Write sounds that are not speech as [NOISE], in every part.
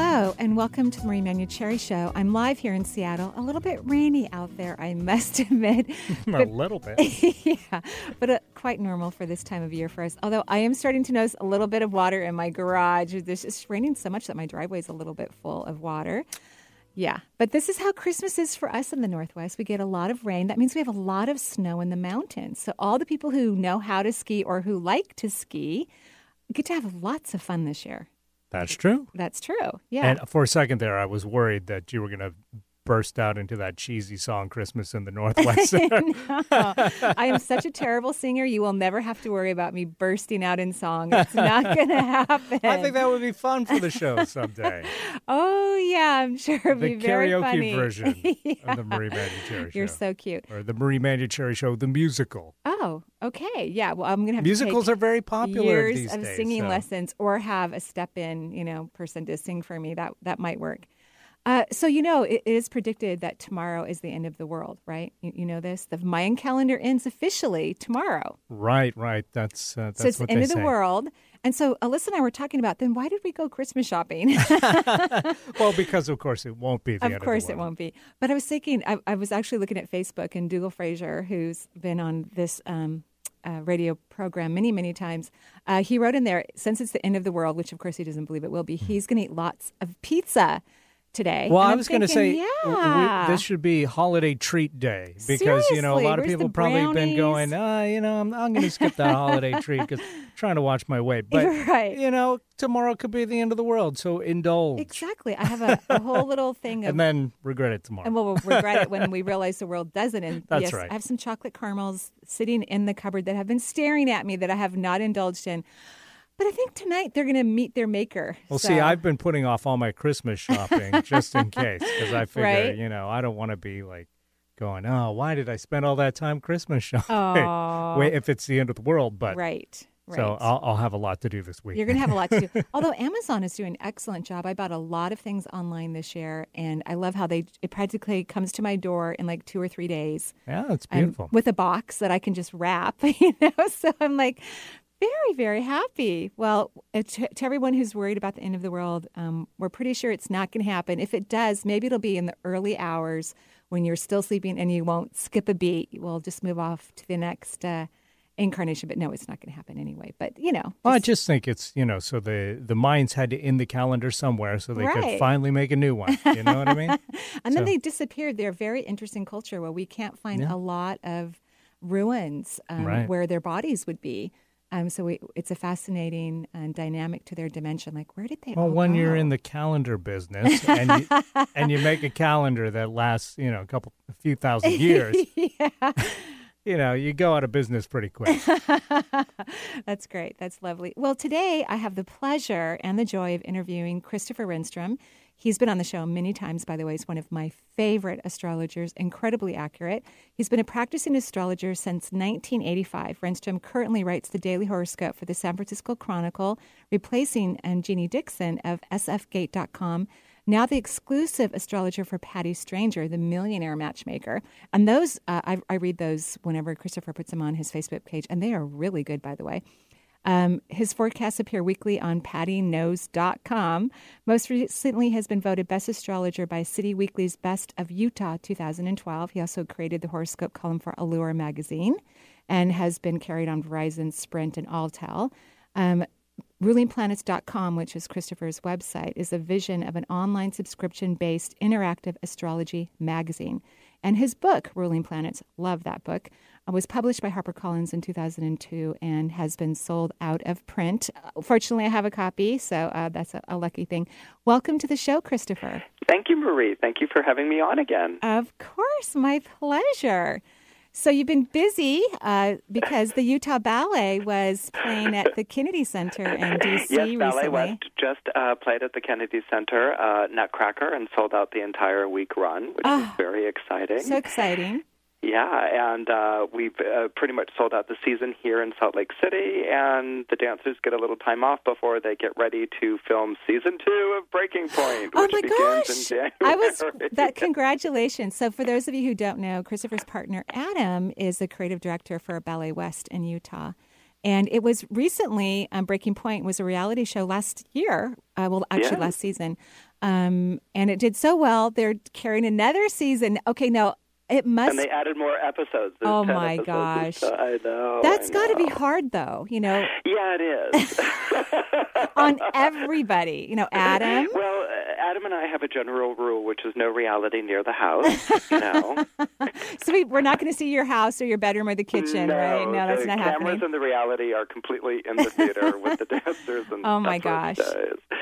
Hello, and welcome to the Marie Manuchehri Show. I'm live here in Seattle. A little bit rainy out there, I [LAUGHS] must admit. [LAUGHS] a little bit. [LAUGHS] yeah, but uh, quite normal for this time of year for us. Although I am starting to notice a little bit of water in my garage. It's just raining so much that my driveway is a little bit full of water. Yeah, but this is how Christmas is for us in the Northwest. We get a lot of rain. That means we have a lot of snow in the mountains. So, all the people who know how to ski or who like to ski get to have lots of fun this year. That's true. That's true. Yeah. And for a second there, I was worried that you were going to burst out into that cheesy song "Christmas in the [LAUGHS] Northwest." no, I am such a terrible singer. You will never have to worry about me bursting out in song. It's not [LAUGHS] going to happen. I think that would be fun for the show someday. [LAUGHS] oh yeah, I'm sure it'd the be very karaoke funny. version yeah. of the Marie Manuchehri Show. You're so cute. Or the Marie Manuchehri Show, the musical. Oh, okay. Yeah. Well, I'm going to have Musicals to are very popular years these of days. singing so. lessons, or have a step-in, you know, person to sing for me. That that might work. Uh, so you know, it, it is predicted that tomorrow is the end of the world, right? You, you know this. The Mayan calendar ends officially tomorrow. Right, right. That's uh, that's so it's what the end of the say. world. And so Alyssa and I were talking about then why did we go Christmas shopping? [LAUGHS] [LAUGHS] well, because of course it won't be the end of course the it won't be. But I was thinking, I, I was actually looking at Facebook and Dougall Fraser, who's been on this um, uh, radio program many, many times. Uh, he wrote in there, since it's the end of the world, which of course he doesn't believe it will be, he's going to eat lots of pizza today. Well, And I was going to say yeah. we, this should be holiday treat day because you know a lot of people probably been going, uh, you know, I'm, I'm going to skip that holiday [LAUGHS] treat because trying to watch my weight. But [LAUGHS] Right. you know, tomorrow could be the end of the world, so indulge Exactly. I have a, a whole little [LAUGHS] thing of and then regret it tomorrow. And we'll regret it when we realize the world doesn't. And That's yes, right. I have some chocolate caramels sitting in the cupboard that have been staring at me that I have not indulged in. But I think tonight they're going to meet their maker. well, So- see, I've been putting off all my Christmas shopping [LAUGHS] just in case because I figure, Right. you know, I don't want to be like going, oh, why did I spend all that time Christmas [LAUGHS] shopping? Wait, if it's the end of the world, but right. Right. so I'll, I'll have a lot to do this week. You're going to have a lot to do. [LAUGHS] Although Amazon is doing an excellent job. I bought a lot of things online this year, and I love how they it practically comes to my door in like two or three days. yeah, I'm- beautiful. with a box that I can just wrap, you know. So I'm like very, very happy. Well, uh, to, to everyone who's worried about the end of the world, um, we're pretty sure it's not going to happen. If it does, maybe it'll be in the early hours when you're still sleeping and you won't skip a beat. We'll just move off to the next uh, incarnation. But no, it's not going to happen anyway. But you know, Well, I just- just think it's you know, so the the Mayans had to end the calendar somewhere so they Right. could finally make a new one. You know what I mean? [LAUGHS] and then they disappeared. They're a very interesting culture where we can't find Yeah. a lot of ruins um, Right. where their bodies would be. Um, so we, it's a fascinating and dynamic to their dimension. Like, where did they Well, all when you're in the calendar business and you, [LAUGHS] and you make a calendar that lasts, you know, a couple, a few thousand years, [LAUGHS] yeah, you know, you go out of business pretty quick. [LAUGHS] that's great. That's lovely. Well, today I have the pleasure and the joy of interviewing Christopher Renstrom. He's been on the show many times, by the way. He's one of my favorite astrologers, incredibly accurate. He's been a practicing astrologer since 1985. Renstrom currently writes the daily horoscope for the San Francisco Chronicle, replacing um, Jeannie Dixon of sfgate.com now the exclusive astrologer for Patti Stanger, the millionaire matchmaker. And those, uh, I, I read those whenever Christopher puts them on his Facebook page, and they are really good, by the way. Um, his forecasts appear weekly on pattiknows.com. Most recently has been voted Best Astrologer by City Weekly's Best of Utah 2012. He also created the horoscope column for Allure magazine and has been carried on Verizon, Sprint, and AllTel. Um, RulingPlanets.com, which is Christopher's website, is a vision of an online subscription based interactive astrology magazine. And his book, Ruling Planets, love that book, was published by HarperCollins in 2002 and has been sold out of print. Uh, Fortunately, I have a copy, so uh, that's a, a lucky thing. Welcome to the show, Christopher. Thank you, Marie. Thank you for having me on again. Of course, my pleasure. So you've been busy uh, because the Utah Ballet was playing at the Kennedy Center in D.C. [LAUGHS] yes, recently. Ballet West just uh, played at the Kennedy Center, uh, Nutcracker, and sold out the entire week run, which Oh, is very exciting. So exciting. Yeah, and uh, we've uh, pretty much sold out the season here in Salt Lake City, and the dancers get a little time off before they get ready to film season two of Breaking Point, Oh which my begins gosh! I was [LAUGHS] that. Congratulations! So, for those of you who don't know, Christopher's partner Adam is the creative director for Ballet West in Utah, and it was recently um, Breaking Point was a reality show last year. Uh, well, actually, Yeah. last season, um, and it did so well. They're carrying another season. Okay, no, it must. and they added more episodes. There's Oh my episodes gosh. so- [LAUGHS] I know. That's got to be hard, though. You know, Yeah, it is. [LAUGHS] on [LAUGHS] everybody. You know, Adam. Well, Adam and I have a general rule, which is no reality near the house. You know, [LAUGHS] So we, we're not going to see your house or your bedroom or the kitchen, no, right? No, that's not happening. the cameras and the reality are completely in the theater [LAUGHS] with the dancers. And Oh, my that's where it gosh.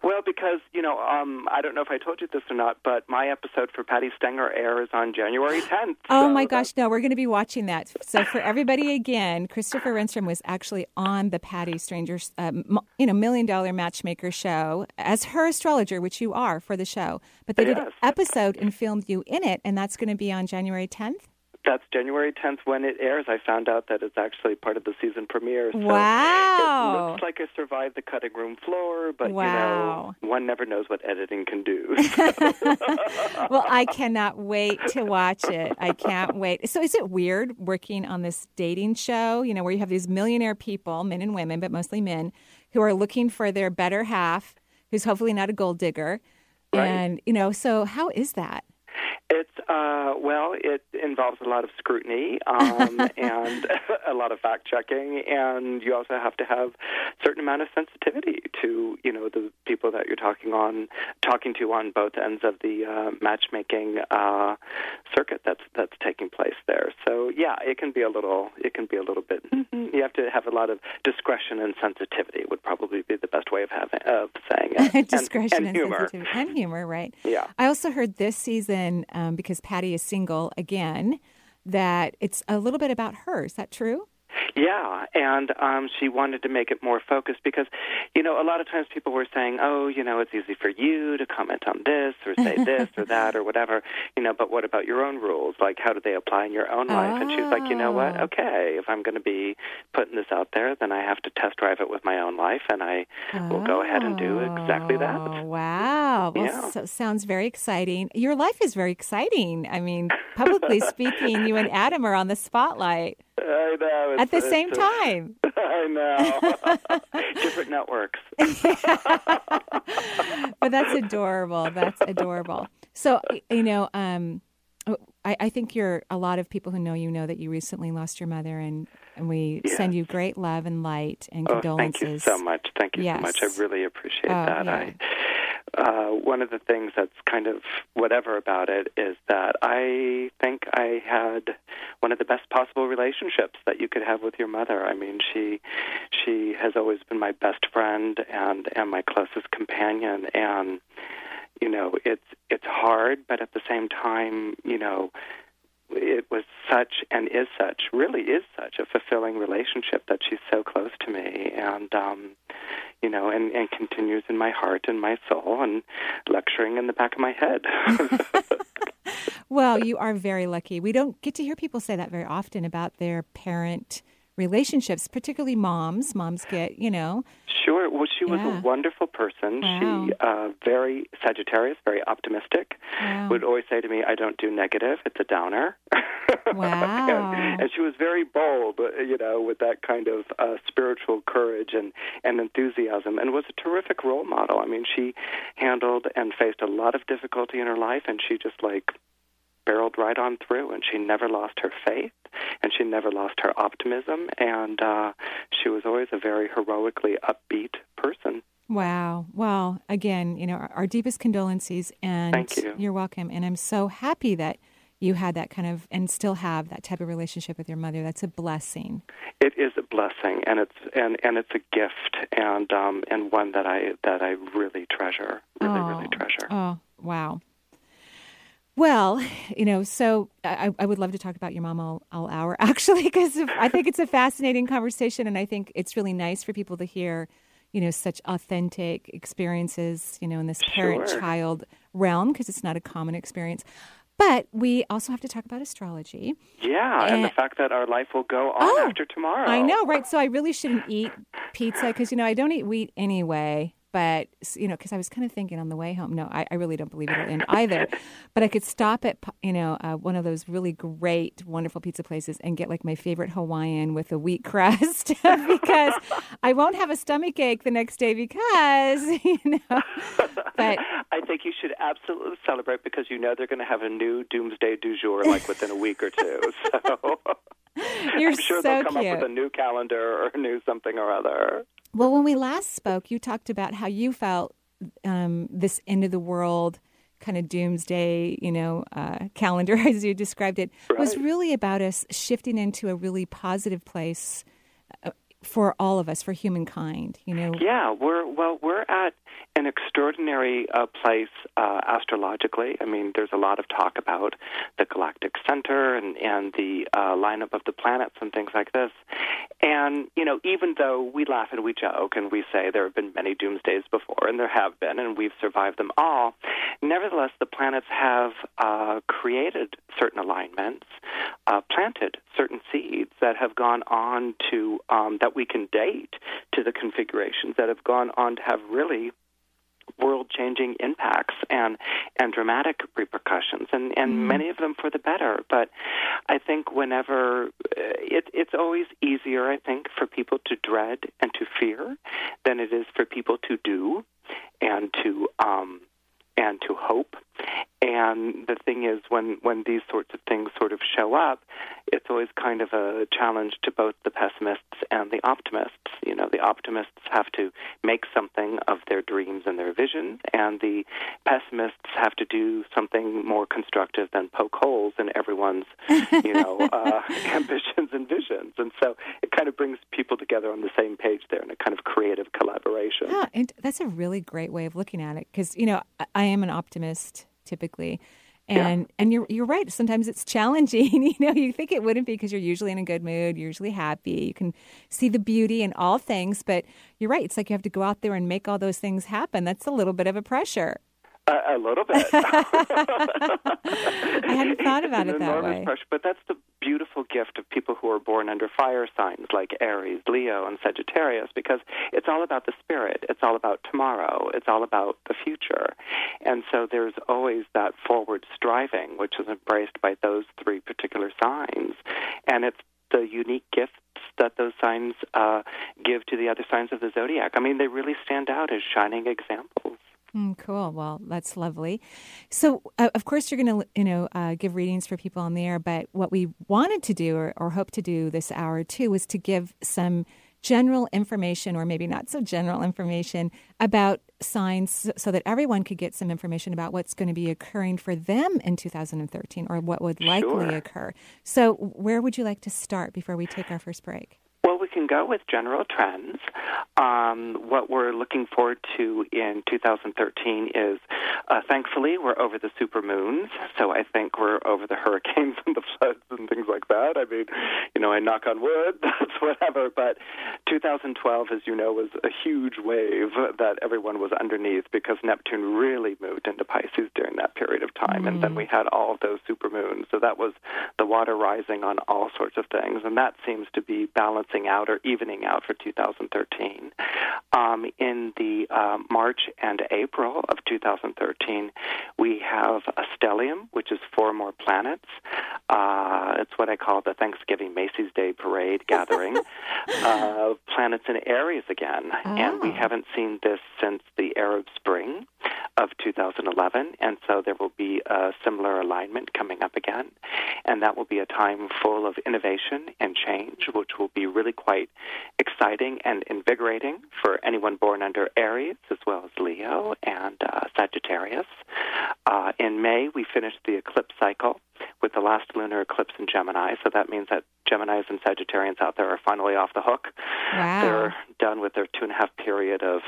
Well, because you know, um, I don't know if I told you this or not, but my episode for Patti Stanger airs on January 10th. Oh so my gosh, no, we're going to be watching that. So for everybody again, Christopher Renstrom was actually on the Patti Stanger's, um, you know, Million Dollar Matchmaker show as her astrologer, which you are for the show. But they did an episode and filmed you in it, and that's going to be on January 10th. That's January 10th when it airs. I found out that it's actually part of the season premiere. So Wow. It looks like I survived the cutting room floor, but Wow. you know, one never knows what editing can do. [LAUGHS] [LAUGHS] well, I cannot wait to watch it. I can't wait. So, is it weird working on this dating show, you know, where you have these millionaire people, men and women, but mostly men, who are looking for their better half, who's hopefully not a gold digger? Right. And, you know, so how is that? It's uh, well, it involves a lot of scrutiny um, [LAUGHS] and [LAUGHS] a lot of fact checking, and you also have to have a certain amount of sensitivity to you know the people that you're talking on, talking to on both ends of the uh, matchmaking uh, circuit that's that's taking place there. So yeah, it can be a little, it can be a little bit. You have to have a lot of discretion and sensitivity. Would probably be the best way of having of saying it. [LAUGHS] And- Discretion and, humor. sensitivity. And humor, right. Yeah. I also heard this season, um, because Patti is single again, that it's a little bit about her. Is that true? Yeah, and um, she wanted to make it more focused because, you know, a lot of times people were saying, oh, you know, it's easy for you to comment on this or say this or that or whatever, you know, but what about your own rules? Like, how do they apply in your own life? And she was like, you know what? Oh. Okay, if I'm going to be putting this out there, then I have to test drive it with my own life, and I will go ahead and do exactly Oh, that. wow. Well, Yeah. so, sounds very exciting. Your life is very exciting. I mean, publicly [LAUGHS] speaking, you and Adam are on the spotlight I know. at the same time. [LAUGHS] I know. [LAUGHS] Different networks. [LAUGHS] but that's adorable. That's adorable. So, you know, um, I, I think you're a lot of people who know you know that you recently lost your mother, and, and we Yes. send you great love and light and Oh, condolences. thank you so much. Thank you so much. I really appreciate Oh, that. yeah. I, uh, one of the things that's kind of whatever about it is that I think I had one of the best possible relationships that you could have with your mother. I mean, she she has always been my best friend and and my closest companion and you know, it's it's hard, but at the same time, you know, it was such and is such, really is such a fulfilling relationship that she's so close to me and um you know, and, and continues in my heart and my soul and lecturing in the back of my head. [LAUGHS] Well, you are very lucky. We don't get to hear people say that very often about their parent relationships, particularly moms. Moms get, you know, Sure. Well, she was Yeah. a wonderful person. Wow. She uh, very Sagittarius, very optimistic. Wow. Would always say to me, "I don't do negative; it's a downer." [LAUGHS] Wow. and, and she was very bold, uh, you know, with that kind of uh, spiritual courage and and enthusiasm, and was a terrific role model. I mean, she handled and faced a lot of difficulty in her life, and she just like barreled right on through and she never lost her faith and she never lost her optimism and uh she was always a very heroically upbeat person Wow. Well, again, you know, our, our deepest condolences and Thank you. you're welcome. And I'm so happy that you had that kind of and still have that type of relationship with your mother. That's a blessing. it is a blessing and it's and and it's a gift and um and one that i that i really treasure really really Oh. treasure Oh, wow. Well, [SIGHS] you know, so I, I would love to talk about your mom all, all hour, [LAUGHS] actually, because I think it's a fascinating conversation, and I think it's really nice for people to hear, you know, such authentic experiences, you know, in this parent-child realm, because it's not a common experience. But we also have to talk about astrology. Yeah, and, and the fact that our life will go on oh, after tomorrow. I know, right? So I really shouldn't eat pizza because, you know, I don't eat wheat anyway but you know because i was kind of thinking on the way home no i, I really don't believe it'll end either but i could stop at you know uh, one of those really great wonderful pizza places and get like my favorite hawaiian with a wheat [LAUGHS] crust [LAUGHS] because i won't have a stomach ache the next day because [LAUGHS] you know but i think you should absolutely celebrate because you know they're going to have a new doomsday du jour like within a week or two so You're I'm sure so they'll come cute. up with a new calendar or a new something or other. Well, when we last spoke, you talked about how you felt um, this end of the world kind of doomsday, you know, uh, [LAUGHS] calendar, [LAUGHS] as you described it, right. was really about us shifting into a really positive place uh, for all of us, for humankind. You know. Yeah, we're well, we're at an extraordinary uh, place uh, astrologically. I mean, there's a lot of talk about the galactic center and and the uh, lineup of the planets and things like this. And you know, even though we laugh and we joke and we say there have been many doomsdays before, and there have been, and we've survived them all, nevertheless, the planets have uh, created certain alignments, uh, planted certain seeds that have gone on to um, that we can date to the configurations that have gone on to have really world changing impacts and and dramatic repercussions and and Mm. many of them for the better but i think whenever uh, it it's always easier i think for people to dread and to fear than it is for people to do and to um and to hope. And the thing is when when these sorts of things sort of show up it's always kind of a challenge to both the pessimists and the optimists. You know the optimists have to make something of their dreams and their visions and the pessimists have to do something more constructive than poke holes in everyone's you know [LAUGHS] uh, [LAUGHS] ambitions and visions. And so it kind of brings people together on the same page there in a kind of creative collaboration. Yeah, and that's a really great way of looking at it because you know I, I am an optimist typically. And yeah. and you're you're right. Sometimes it's challenging. [LAUGHS] you know, you think it wouldn't be because you're usually in a good mood, you're usually happy. You can see the beauty in all things, but you're right. It's like you have to go out there and make all those things happen. That's a little bit of a pressure. A, a little bit. [LAUGHS] I hadn't thought about it that way. Pressure, but that's the beautiful gift of people who are born under fire signs like Aries, Leo, and Sagittarius, because it's all about the spirit. It's all about tomorrow. It's all about the future. And so there's always that forward striving, which is embraced by those three particular signs. And it's the unique gifts that those signs uh, give to the other signs of the zodiac. I mean, they really stand out as shining examples. Mm, cool. Well, that's lovely. So, uh, of course, you're going to, you know, uh, give readings for people on the air. But what we wanted to do, or, or hope to do this hour too, was to give some general information, or maybe not so general information, about signs, so that everyone could get some information about what's going to be occurring for them in 2013, or what would likely Sure. occur. So, where would you like to start before we take our first break? Can go with general trends. Um, what we're looking forward to in 2013 is, uh, thankfully, we're over the super moons. So I think we're over the hurricanes and the floods and things like that. I mean, you know, I knock on wood, [LAUGHS] that's whatever. But 2012, as you know, was a huge wave that everyone was underneath because Neptune really moved into Pisces during that period of time. And then we had all of those super moons. So that was the water rising on all sorts of things. And that seems to be balancing out or evening out for 2013. Um, in the uh, March and April of 2013, we have a stellium, which is four more planets. Uh, it's what I call the Thanksgiving Macy's Day Parade gathering. [LAUGHS] uh, planets in Aries again. And we Oh. haven't seen this since the Arab Spring of 2011. And so there will be a similar alignment coming up again. And that will be a time full of innovation and change, which will be really quite exciting and invigorating for anyone born under Aries as well as Leo and uh, Sagittarius. Uh, in May, we finished the eclipse cycle with the last lunar eclipse in Gemini, so that means that Geminis and Sagittarians out there are finally off the hook. Wow. They're done with their two and a half period of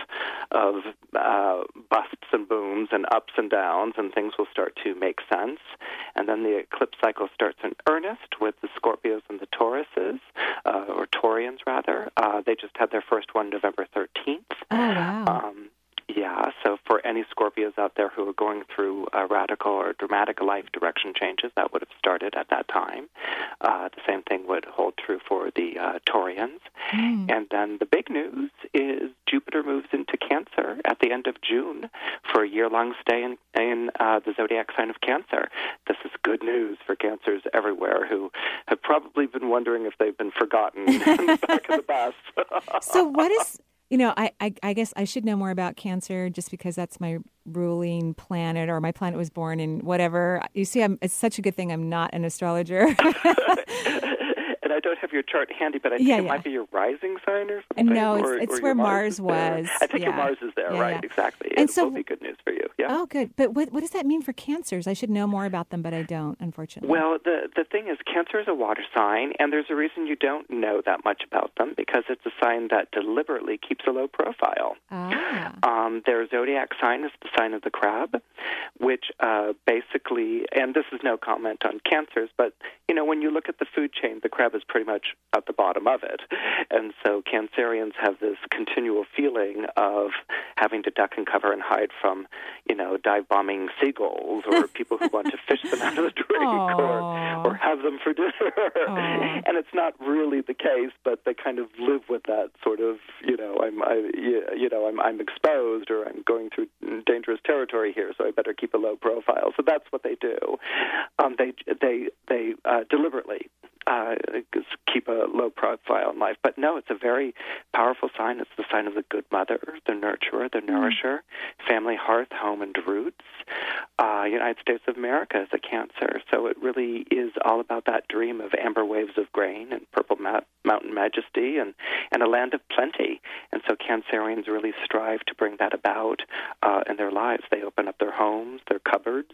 of uh, busts and booms and ups and downs, and things will start to make sense. And then the eclipse cycle starts in earnest with the Scorpios and the Tauruses, uh, or Taurians rather. Uh, they just had their first one November 13th. Oh, wow. Um, yeah, so for any Scorpios out there who are going through uh, radical or dramatic life direction changes, that would have started at that time. Uh, the same thing would hold true for the uh, Taurians. Mm. And then the big news is Jupiter moves into Cancer at the end of June for a year long stay in, in uh, the zodiac sign of Cancer. This is good news for Cancers everywhere who have probably been wondering if they've been forgotten [LAUGHS] in the back of the bus. so, what is you know, I, I, I guess I should know more about Cancer just because that's my ruling planet, or my planet was born in whatever. You see, I'm, it's such a good thing I'm not an astrologer. [LAUGHS] and I don't have your chart handy, but I think Yeah, it yeah. might be your rising sign or something. No, it's- or, it's or where Mars there. was. I think your Mars is there, Yeah, right? yeah. Exactly. And it so- will be good news for you. Yeah. oh, good. But what what does that mean for Cancers? I should know more about them, but I don't, unfortunately. Well, the the thing is, Cancer is a water sign, and there's a reason you don't know that much about them because it's a sign that deliberately keeps a low profile. ah, Um, their zodiac sign is the sign of the crab, which uh, basically, and this is no comment on cancers, but you know, when you look at the food chain, the crab is pretty much at the bottom of it, and so Cancerians have this continual feeling of having to duck and cover and hide from, you know, dive bombing seagulls or [LAUGHS] people who want to fish them out of the drink or or have them for dinner. And it's not really the case, but they kind of live with that sort of, you know, I'm, I, you know, I'm, I'm exposed or I'm going through dangerous territory here, so I better keep a low profile. So that's what they do. Um, they, they, they uh, deliberately uh, keep a low profile in life. But no, it's a very powerful sign. It's the sign of the good mother, the nurturer, the nourisher, family hearth, home, and roots. Uh, United States of America is a Cancer, so it really is all about that dream of amber waves of grain and purple ma- mountain majesty and, and a land of plenty. And so Cancerians really strive to bring that about uh, in their lives. They open up their homes, their cupboards,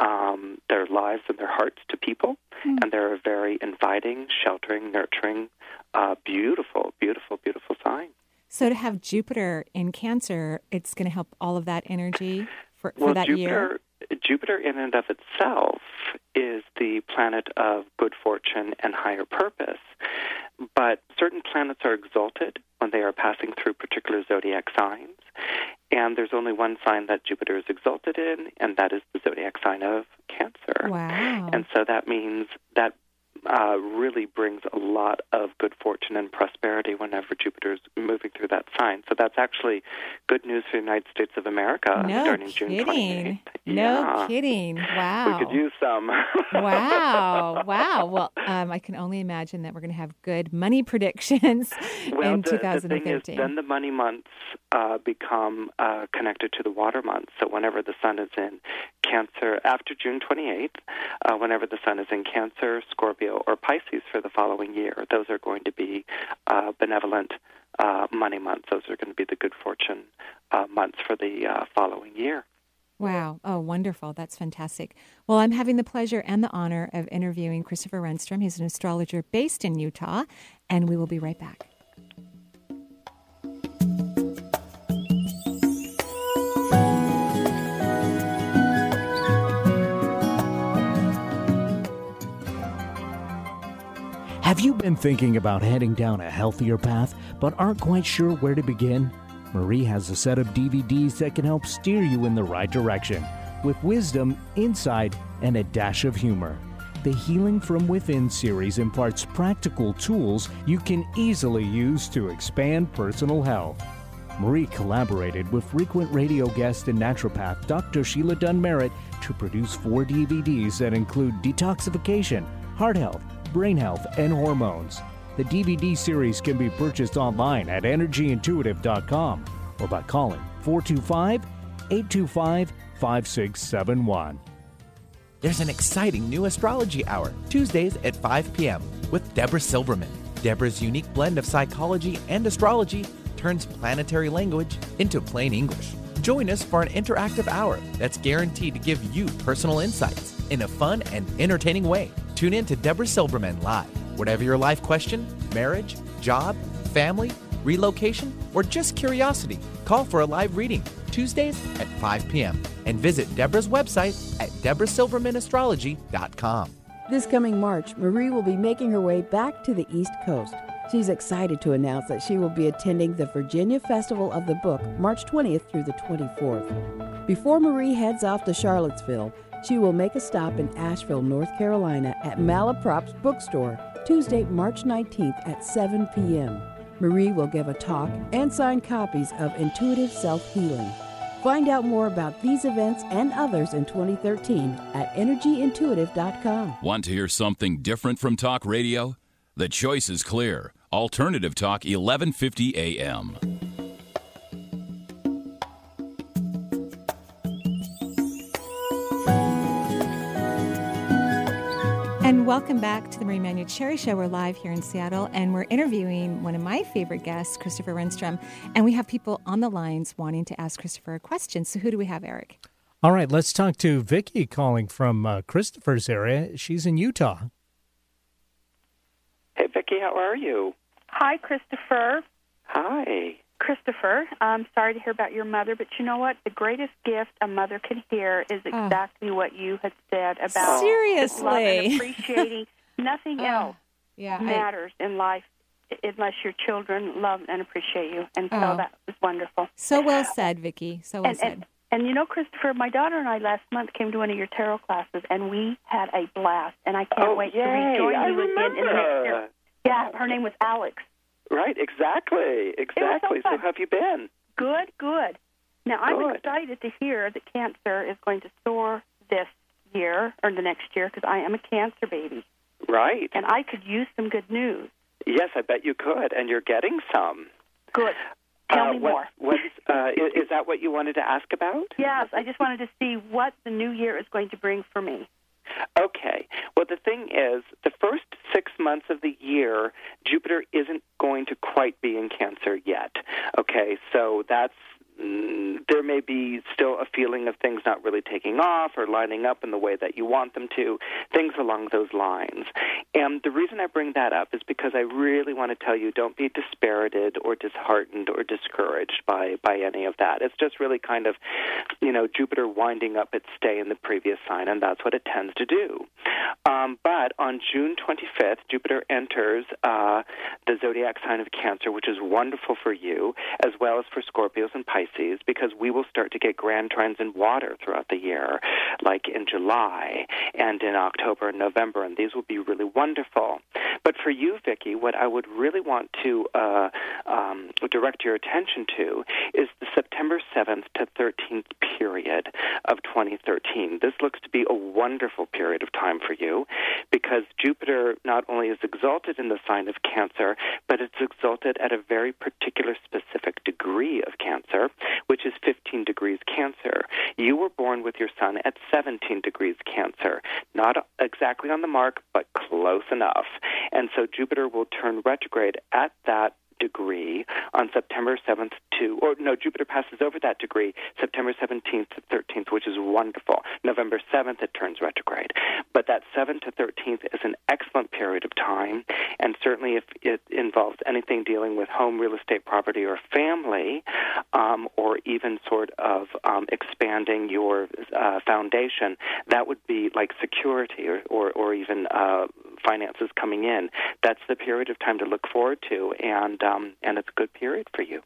um, their lives, and their hearts to people, and they're a very inviting, sheltering, nurturing, uh, beautiful, beautiful, beautiful sign. so to have Jupiter in Cancer, it's going to help all of that energy for, for well, that year. Jupiter, Jupiter in and of itself is the planet of good fortune and higher purpose. But certain planets are exalted when they are passing through particular zodiac signs. And there's only one sign that Jupiter is exalted in, and that is the zodiac sign of Cancer. Wow. And so that means that uh, really brings a lot of good fortune and prosperity whenever Jupiter's moving through that sign. So that's actually good news for the United States of America no starting June kidding. 28th. No yeah. kidding. Wow. We could use some. [LAUGHS] wow. Wow. Well, um, I can only imagine that we're going to have good money predictions [LAUGHS] Well, in the, the thing 2015. is, then the money months uh, become uh, connected to the water months. So whenever the sun is in Cancer, after June 28th, uh, whenever the sun is in Cancer, Scorpio, or Pisces for the following year, those are going to be uh, benevolent uh, money months. Those are going to be the good fortune uh, months for the uh, following year. Wow. Oh, wonderful. That's fantastic. Well, I'm having the pleasure and the honor of interviewing Christopher Renstrom. He's an astrologer based in Utah, and we will be right back. Have you been thinking about heading down a healthier path but aren't quite sure where to begin? Marie has a set of DVDs that can help steer you in the right direction with wisdom, insight, and a dash of humor. The Healing from Within series imparts practical tools you can easily use to expand personal health. Marie collaborated with frequent radio guest and naturopath Dr. Sheila Dunn Merritt to produce four DVDs that include detoxification, heart health, brain health, and hormones. The DVD series can be purchased online at energyintuitive.com or by calling 425 825 5671. There's an exciting new astrology hour, Tuesdays at 5 p.m., with Deborah Silverman. Deborah's unique blend of psychology and astrology turns planetary language into plain English. Join us for an interactive hour that's guaranteed to give you personal insights, in a fun and entertaining way. Tune in to Deborah Silverman live. Whatever your life question, marriage, job, family, relocation, or just curiosity, call for a live reading Tuesdays at 5 p.m. and visit Deborah's website at deborahsilvermanastrology.com. This coming March, Marie will be making her way back to the East Coast. She's excited to announce that she will be attending the Virginia Festival of the Book March 20th through the 24th. Before Marie heads off to Charlottesville, she will make a stop in Asheville, North Carolina at Malaprop's bookstore Tuesday, March 19th at 7 p.m. Marie will give a talk and sign copies of Intuitive Self Healing. Find out more about these events and others in 2013 at energyintuitive.com. Want to hear something different from talk radio? The choice is clear. Alternative Talk 1150 AM. And welcome back to the Marie Manuchehri Show. We're live here in Seattle, and we're interviewing one of my favorite guests, Christopher Renstrom. And we have people on the lines wanting to ask Christopher a question. So, who do we have, Eric? All right, let's talk to Vicki calling from uh, Christopher's area. She's in Utah. Hey, Vicki, how are you? Hi, Christopher. Hi. Christopher, I'm sorry to hear about your mother, but you know what? The greatest gift a mother can hear is Oh. exactly what you had said about Seriously. love and appreciating. [LAUGHS] Nothing Oh, else Yeah, I, matters in life unless your children love and appreciate you, and so Oh. that was wonderful. so well said, Vicki. So well And, said. and and you know, Christopher, my daughter and I last month came to one of your tarot classes, and we had a blast. And I can't oh, wait yay. to rejoin I you again in the next year. remember. Yeah, her name was Alex. Right, exactly, exactly. So, how have you been? Good, good. Now I'm Good. excited to hear that cancer is going to soar this year or the next year because I am a cancer baby Right. and I could use some good news. Yes, I bet you could, and you're getting some. Good. Tell uh, me what, more. What's, [LAUGHS] uh, is, is that what you wanted to ask about? Yes, I just wanted to see what the new year is going to bring for me. Okay. Well, the thing is, the first six months of the year, Jupiter isn't going to quite be in Cancer yet. Okay, so that's. Mm, There may be still a feeling of things not really taking off or lining up in the way that you want them to, things along those lines. And the reason I bring that up is because I really want to tell you don't be dispirited or disheartened or discouraged by, by any of that. It's just really kind of, you know, Jupiter winding up its stay in the previous sign, and that's what it tends to do. Um, but on June 25th, Jupiter enters uh, the zodiac sign of Cancer, which is wonderful for you, as well as for Scorpios and Pisces, because we will start to get grand trines in water throughout the year, like in July and in October and November, and these will be really wonderful. But for you, Vicki, what I would really want to uh, um, direct your attention to is the September 7th to 13th period of 2013. This looks to be a wonderful period of time for you because Jupiter not only is exalted in the sign of Cancer, but it's exalted at a very particular specific degree of Cancer, which is 15 degrees Cancer. You were born with your sun at 17 degrees Cancer. Not exactly on the mark, but close enough. And so Jupiter will turn retrograde at that degree on September 7th to, or no, Jupiter passes over that degree September 17th to 13th, which is wonderful. November 7th, it turns retrograde. But that 7th to 13th is an excellent period of time, and certainly if it involves anything dealing with home, real estate, property, or family, um, or even sort of um, expanding your uh, foundation, that would be like security or, or, or even uh, finances coming in. That's the period of time to look forward to, and um, and it's a good period for you.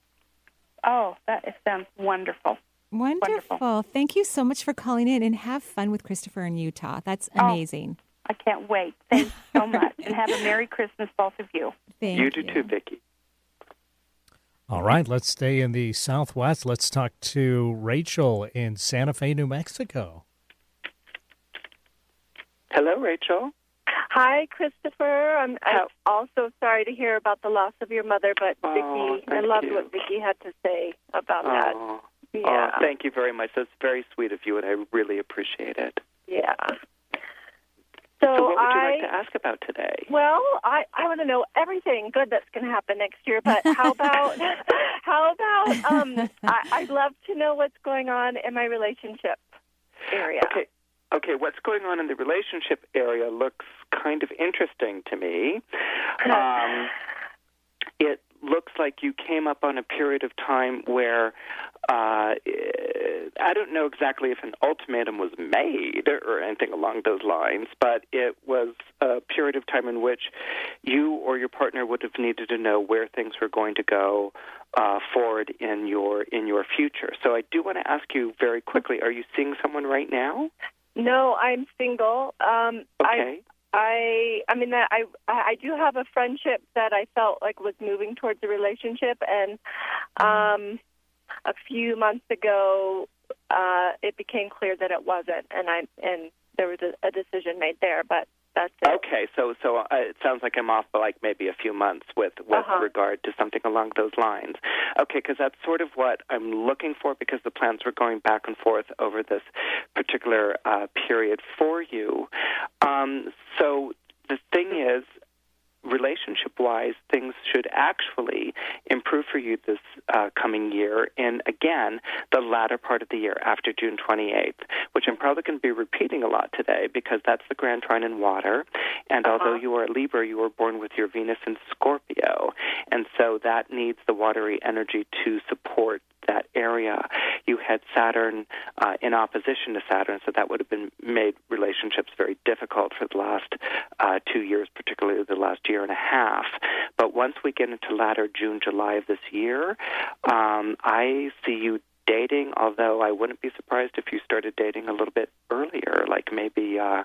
Oh, that is- sounds wonderful. Wonderful. Thank you so much for calling in and have fun with Christopher in Utah. That's Oh. amazing. I can't wait. Thanks so much, and have a [LAUGHS] Merry Christmas, both of you. Thank you do too, Vicki. All right, let's stay in the Southwest. Let's talk to Rachel in Santa Fe, New Mexico. Hello, Rachel. Hi, Christopher. I'm, I'm also sorry to hear about the loss of your mother, but Oh, Vicki, I loved you. what Vicki had to say about that. Oh, Yeah, oh, thank you very much. That's very sweet of you, and I really appreciate it. yeah. So, So, what would you I like to ask about today? well, I I want to know everything good that's going to happen next year. But [LAUGHS] how about how about um? I, I'd love to know what's going on in my relationship area. Okay. Okay, what's going on in the relationship area looks kind of interesting to me. Um, it looks like you came up on a period of time where uh, I don't know exactly if an ultimatum was made or anything along those lines, but it was a period of time in which you or your partner would have needed to know where things were going to go uh, forward in your in your future. So I do want to ask you very quickly: Are you seeing someone right now? No, I'm single. Um, Okay. I, I, I mean, that I, I do have a friendship that I felt like was moving towards a relationship, and um, a few months ago, uh, it became clear that it wasn't, and I, and there was a, a decision made there. But that's it. Okay, so so uh, it sounds like I'm off by like maybe a few months with with Uh-huh. regard to something along those lines. Okay, because that's sort of what I'm looking for because the plans were going back and forth over this particular uh, period for you. Um, so the thing is. Relationship wise, things should actually improve for you this uh, coming year. And again, the latter part of the year after June 28th, which I'm probably going to be repeating a lot today because that's the Grand Trine in water. And although you are a Libra, you were born with your Venus in Scorpio. And so that needs the watery energy to support that area. You had Saturn uh, in opposition to Saturn, so that would have been made relationships very difficult for the last uh, two years, particularly the last year and a half. But once we get into latter June, July of this year, um, I see you dating although I wouldn't be surprised if you started dating a little bit earlier like maybe uh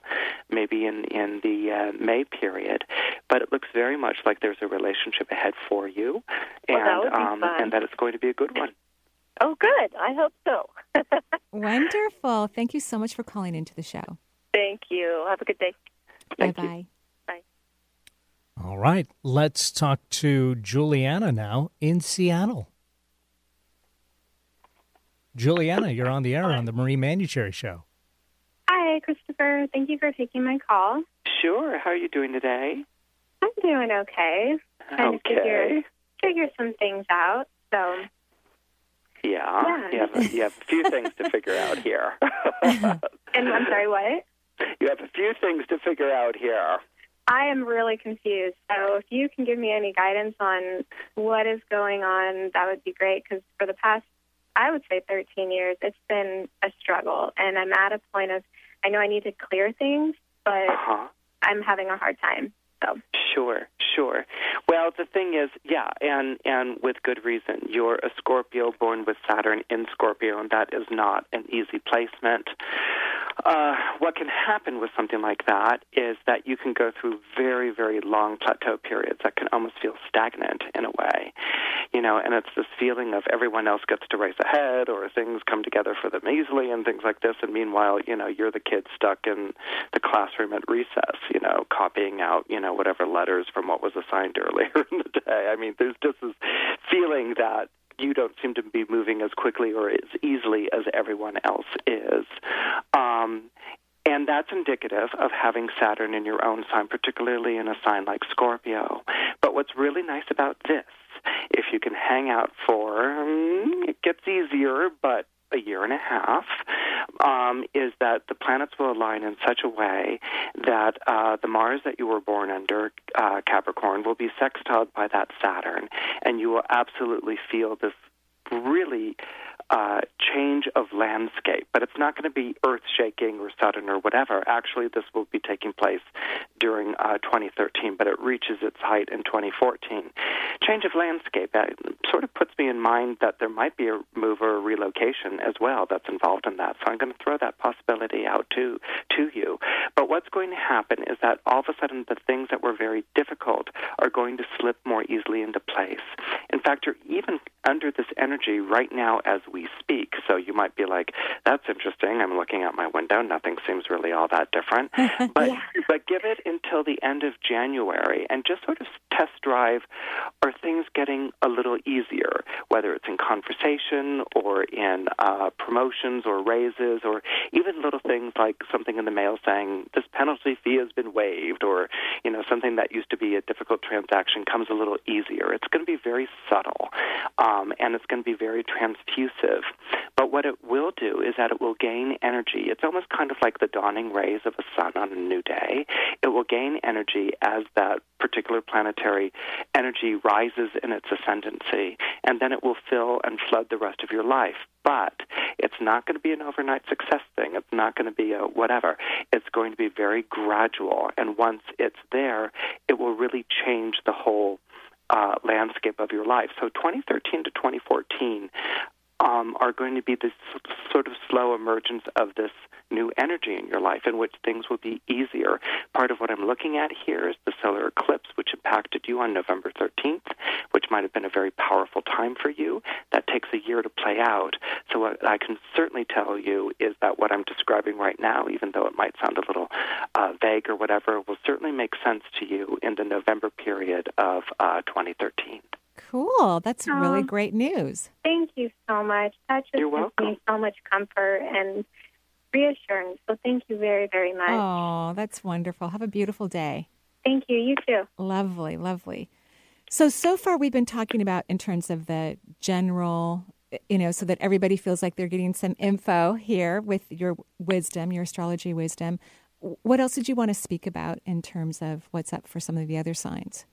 maybe in in the uh, May period but it looks very much like there's a relationship ahead for you and Well, that um and that it's going to be a good one Oh, good. I hope so. [LAUGHS] Wonderful. Thank you so much for calling into the show. Thank you. Have a good day. Bye bye. Bye. All right, let's talk to Juliana now in Seattle. Juliana, you're on the air on the Marie Manuchehri Show. Hi, Christopher. Thank you for taking my call. sure how are you doing today I'm doing okay. Trying to figure okay figure some things out. So yeah, Yeah. You, have a, you have a few things to figure out here [LAUGHS] and I'm sorry, what? you have a few things to figure out here I am really confused. So if you can give me any guidance on what is going on, that would be great. Because for the past, I would say 13 years, it's been a struggle, and I'm at a point of I know I need to clear things, but uh-huh I'm having a hard time. So Sure, sure. Well, the thing is, yeah, and and with good reason. You're a Scorpio born with Saturn in Scorpio, and that is not an easy placement. Uh, what can happen with something like that is that you can go through very, very long plateau periods that can almost feel stagnant in a way. You know, and it's this feeling of everyone else gets to race ahead or things come together for them easily and things like this. And meanwhile, you know, you're the kid stuck in the classroom at recess, you know, copying out, you know, whatever letters from what was assigned [LAUGHS] earlier in the day. I mean, there's just this feeling that you don't seem to be moving as quickly or as easily as everyone else is. Um, and that's indicative of having Saturn in your own sign, particularly in a sign like Scorpio. But what's really nice about this, if you can hang out for, um, it gets easier, but a year and a half, um, is that the planets will align in such a way that uh, the Mars that you were born under, uh, Capricorn, will be sextiled by that Saturn, and you will absolutely feel this really uh, change of landscape, but it's not going to be earth shaking or sudden or whatever. Actually, this will be taking place during uh, 2013, but it reaches its height in 2014. Change of landscape uh, sort of puts me in mind that there might be a move or a relocation as well that's involved in that. So I'm going to throw that possibility out to to you. But what's going to happen is that all of a sudden the things that were very difficult are going to slip more easily into place. In fact, you're even under this energy right now as we speak. So you might be like, "That's interesting. I'm looking out my window. Nothing seems really all that different." [LAUGHS] but but give it until the end of January and just sort of test drive: Are things getting a little easier, whether it's in conversation or in uh, promotions or raises or even little things like something in the mail saying this penalty fee has been waived or you know something that used to be a difficult transaction comes a little easier. It's going to be very subtle um, and it's going to be very transfusive. But what it will do is that it will gain energy. It's almost kind of like the dawning rays of a sun on a new day. It will gain energy as that particular planetary energy rises in its ascendancy, and then it will fill and flood the rest of your life. But it's not going to be an overnight success thing. It's not going to be a whatever. It's going to be very gradual, and once it's there, it will really change the whole uh, landscape of your life. So 2013 to 2014 um, are going to be this sort of slow emergence of this new energy in your life in which things will be easier. Part of what I'm looking at here is the solar eclipse, which impacted you on November 13th, which might have been a very powerful time for you. That takes a year to play out. So, what I can certainly tell you is that what I'm describing right now, even though it might sound a little uh, vague or whatever, will certainly make sense to you in the November period of uh, 2013. Cool. That's um, really great news. Thank you so much. That just You're gives welcome. me so much comfort and reassurance. So thank you very, very much. Oh, that's wonderful. Have a beautiful day. Thank you. You too. Lovely, lovely. So, so far we've been talking about in terms of the general, you know, so that everybody feels like they're getting some info here with your wisdom, your astrology wisdom. What else did you want to speak about in terms of what's up for some of the other signs?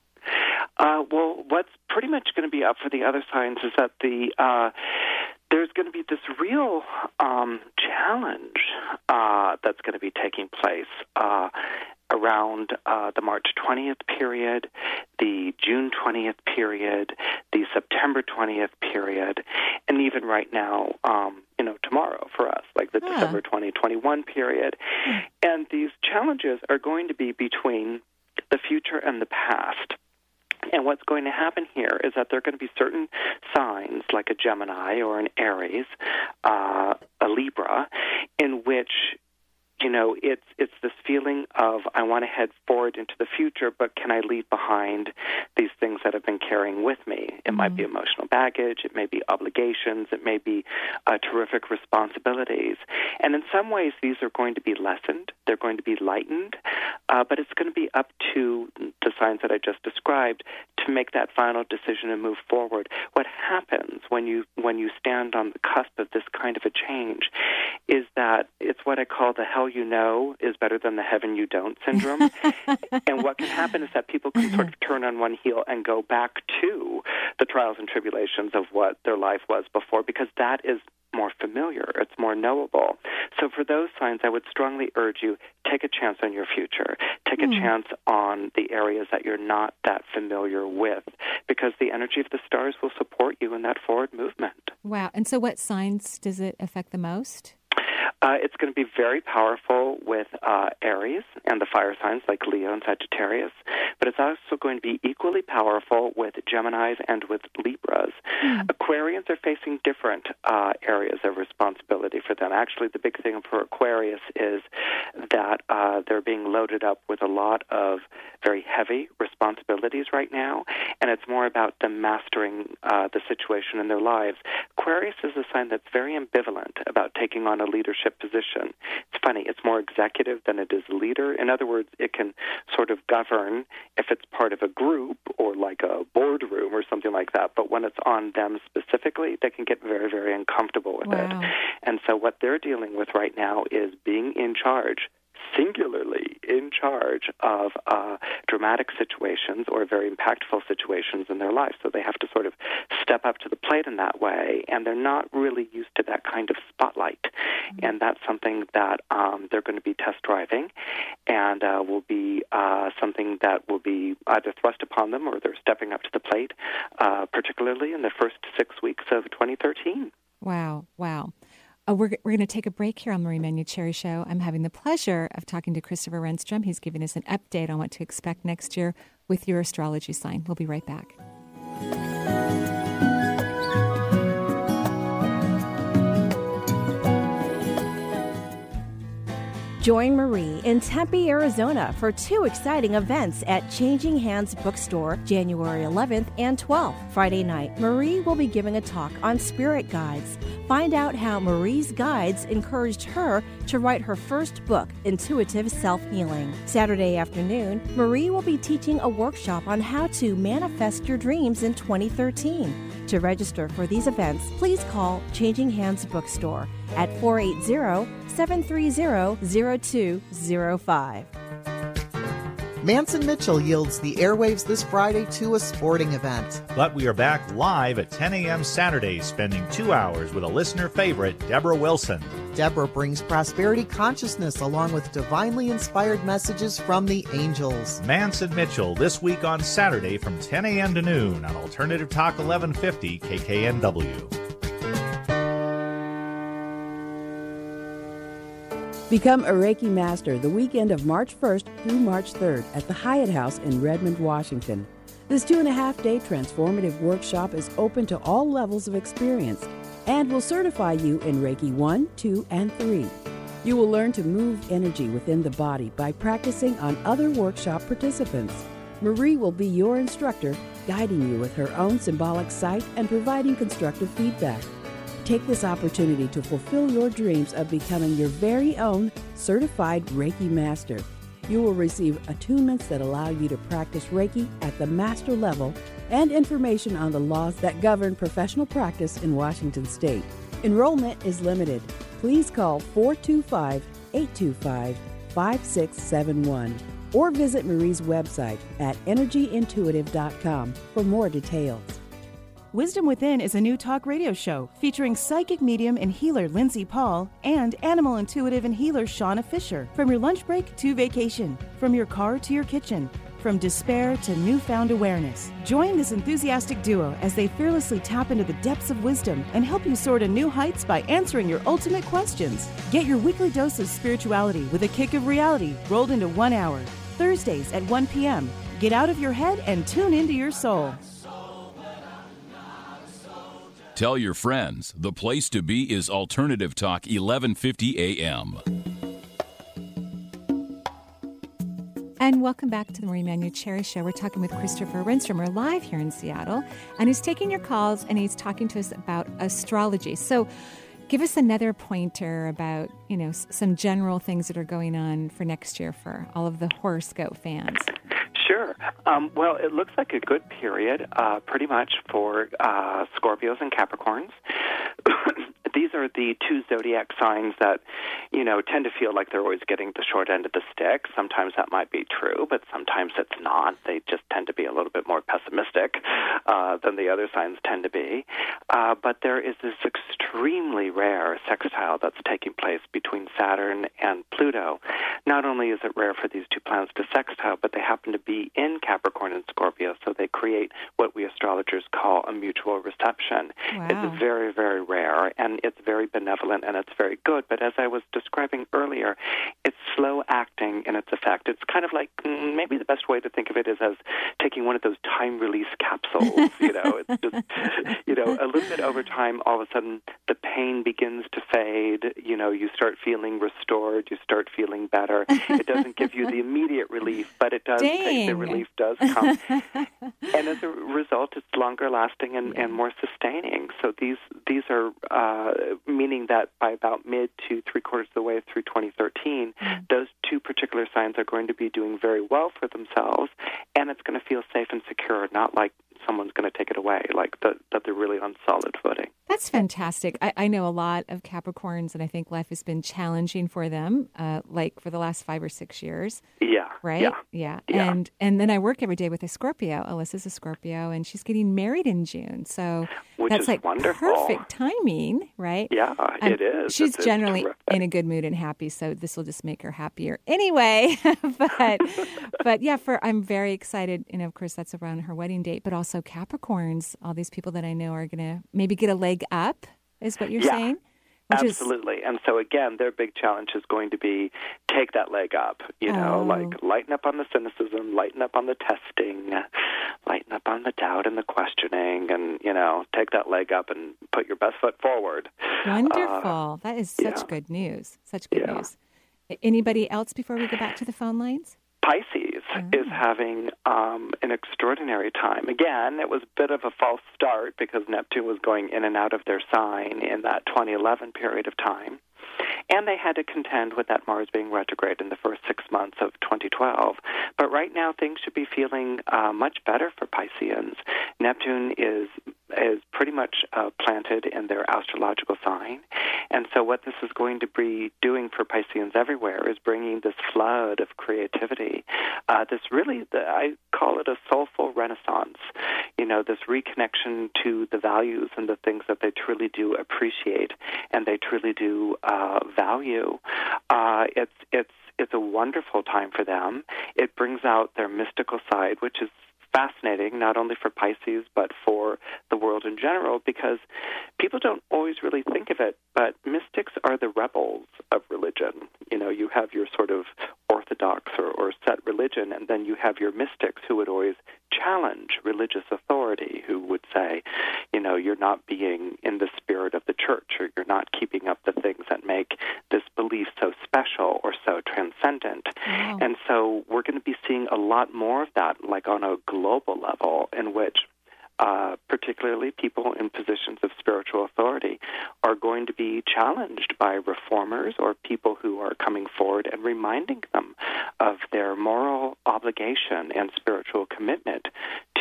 Uh, well, what's pretty much going to be up for the other signs is that the uh, there's going to be this real um, challenge uh, that's going to be taking place uh, around uh, the March 20th period, the June 20th period, the September 20th period, and even right now, um, you know, tomorrow for us, like the Ah. December 2021 period. And these challenges are going to be between the future and the past. And what's going to happen here is that there are going to be certain signs, like a Gemini or an Aries, uh, a Libra, in which you know it's it's this feeling of I want to head forward into the future, but can I leave behind these things that have been carrying with me? It might be emotional baggage, it may be obligations, it may be uh, terrific responsibilities, and in some ways these are going to be lessened. They're going to be lightened, uh, but it's going to be up to the signs that I just described to make that final decision and move forward. What happens when you when you stand on the cusp of this kind of a change is that it's what I call the hell you know is better than the heaven you don't syndrome. [LAUGHS] and what can happen is that people can sort of mm-hmm. turn on one heel and go back to the trials and tribulations of what their life was before because that is more familiar, it's more knowable. So for those signs, I would strongly urge you take a chance on your future. Take a mm. chance on the areas that you're not that familiar with because the energy of the stars will support you in that forward movement. Wow. And so, what signs does it affect the most? Uh, it's going to be very powerful with uh, Aries and the fire signs like Leo and Sagittarius, but it's also going to be equally powerful with Geminis and with Libras. Aquarians are facing different uh, areas of responsibility for them. Actually, the big thing for Aquarius is that uh, they're being loaded up with a lot of very heavy responsibilities right now, and it's more about them mastering uh, the situation in their lives. Aquarius is a sign that's very ambivalent about taking on a leadership position. It's funny, it's more executive than it is leader. In other words, it can sort of govern if it's part of a group or like a boardroom or something like that, but when it's on them specifically, they can get very, very uncomfortable with Wow. it. And so what they're dealing with right now is being in charge singularly in charge of uh, dramatic situations or very impactful situations in their life. So they have to sort of step up to the plate in that way, and they're not really used to that kind of spotlight. And that's something that um, they're going to be test driving, and uh, will be uh, something that will be either thrust upon them or they're stepping up to the plate, uh, particularly in the first six weeks of 2013. Wow, wow. Uh, we're we're going to take a break here on the Marie Manuchehri Show. I'm having the pleasure of talking to Christopher Renstrom. He's giving us an update on what to expect next year with your astrology sign. We'll be right back. Join Marie in Tempe, Arizona for two exciting events at Changing Hands Bookstore, January 11th and 12th. Friday night, Marie will be giving a talk on spirit guides. Find out how Marie's guides encouraged her to write her first book, Intuitive Self Healing. Saturday afternoon, Marie will be teaching a workshop on how to manifest your dreams in 2013. To register for these events, please call Changing Hands Bookstore at 480 730 0205. Manson Mitchell yields the airwaves this Friday to a sporting event. But we are back live at 10 a.m. Saturday, spending two hours with a listener favorite, Deborah Wilson. Deborah brings prosperity consciousness along with divinely inspired messages from the angels. Manson Mitchell this week on Saturday from 10 a.m. to noon on Alternative Talk 1150 KKNW. Become a Reiki Master the weekend of March 1st through March 3rd at the Hyatt House in Redmond, Washington. This two and a half day transformative workshop is open to all levels of experience and will certify you in Reiki 1, 2, and 3. You will learn to move energy within the body by practicing on other workshop participants. Marie will be your instructor, guiding you with her own symbolic sight and providing constructive feedback. Take this opportunity to fulfill your dreams of becoming your very own certified Reiki master. You will receive attunements that allow you to practice Reiki at the master level and information on the laws that govern professional practice in Washington state. Enrollment is limited. Please call 425 825 5671 or visit Marie's website at energyintuitive.com for more details. Wisdom Within is a new talk radio show featuring psychic medium and healer Lindsay Paul and animal intuitive and healer Shauna Fisher. From your lunch break to vacation, from your car to your kitchen, from despair to newfound awareness. Join this enthusiastic duo as they fearlessly tap into the depths of wisdom and help you soar to new heights by answering your ultimate questions. Get your weekly dose of spirituality with a kick of reality rolled into one hour. Thursdays at 1 p.m. Get out of your head and tune into your soul. Tell your friends the place to be is Alternative Talk 1150 AM. And welcome back to the Marie Manuchehri Show. We're talking with Christopher Renstrom. We're live here in Seattle, and he's taking your calls and he's talking to us about astrology. So, give us another pointer about you know some general things that are going on for next year for all of the horoscope fans. Sure. Um, well, it looks like a good period, uh, pretty much for uh, Scorpios and Capricorns. [COUGHS] These are the two zodiac signs that, you know, tend to feel like they're always getting the short end of the stick. Sometimes that might be true, but sometimes it's not. They just tend to be a little bit more pessimistic uh, than the other signs tend to be. Uh, but there is this extremely rare sextile that's taking place between Saturn and Pluto. Not only is it rare for these two planets to sextile, but they happen to be in Capricorn and Scorpio, so they create what we astrologers call a mutual reception. Wow. It's very, very rare, and it's very benevolent and it's very good. But as I was describing earlier, it's slow acting in its effect. It's kind of like mm, maybe the best way to think of it is as taking one of those time release capsules. you know, it's [LAUGHS] just you know a little bit over time. All of a sudden, the pain begins to fade. You know, you start feeling restored. You start feeling better. It doesn't give you the immediate relief, but it does. Dang. The relief does come, [LAUGHS] and as a result, it's longer lasting and, and more sustaining. So these these are uh, meaning that by about mid to three quarters of the way through 2013, those two particular signs are going to be doing very well for themselves, and it's going to feel safe and secure, not like someone's going to take it away, like the, that they're really on solid footing. That's fantastic. I, I know a lot of Capricorns, and I think life has been challenging for them, uh, like for the last five or six years. Yeah. Right. Yeah. yeah. Yeah. And and then I work every day with a Scorpio. Alyssa's a Scorpio, and she's getting married in June. So Which that's is like wonderful. perfect timing, right? Yeah, Um, it is. She's it's generally terrific. in a good mood and happy, so this will just make her happier anyway. [LAUGHS] but but yeah, for I'm very excited, and of course that's around her wedding date. But also Capricorns, all these people that I know are gonna maybe get a leg up, is what you're Yeah. saying. Which is- Absolutely. And so again, their big challenge is going to be take that leg up, you know, Oh. like lighten up on the cynicism, lighten up on the testing, lighten up on the doubt and the questioning and, you know, take that leg up and put your best foot forward. Wonderful. Uh, that is such yeah. good news. Such good Yeah. news. Anybody else before we go back to the phone lines? Pisces is having um, an extraordinary time. Again, it was a bit of a false start because Neptune was going in and out of their sign in that 2011 period of time. And they had to contend with that Mars being retrograde in the first six months of 2012. But right now, things should be feeling uh, much better for Pisceans. Neptune is is pretty much uh, planted in their astrological sign, and so what this is going to be doing for Pisceans everywhere is bringing this flood of creativity. Uh, this really, the, I call it a soulful renaissance. You know, this reconnection to the values and the things that they truly do appreciate and they truly do. Uh, value. Uh, it's it's it's a wonderful time for them. It brings out their mystical side, which is fascinating not only for Pisces but for the world in general because people don't always really think of it, but mystics are the rebels of religion. You know, you have your sort of orthodox or, or set religion, and then you have your mystics who would always challenge religious authority, who would say, you know, you're not being in the spirit of the church, or you're not keeping up the things that make this belief so special or so transcendent. Wow. And so we're going to be seeing a lot more of that, like on a global level, in which uh, particularly people in positions of spiritual authority, are going to be challenged by reformers or people who are coming forward and reminding them of their moral obligation and spiritual commitment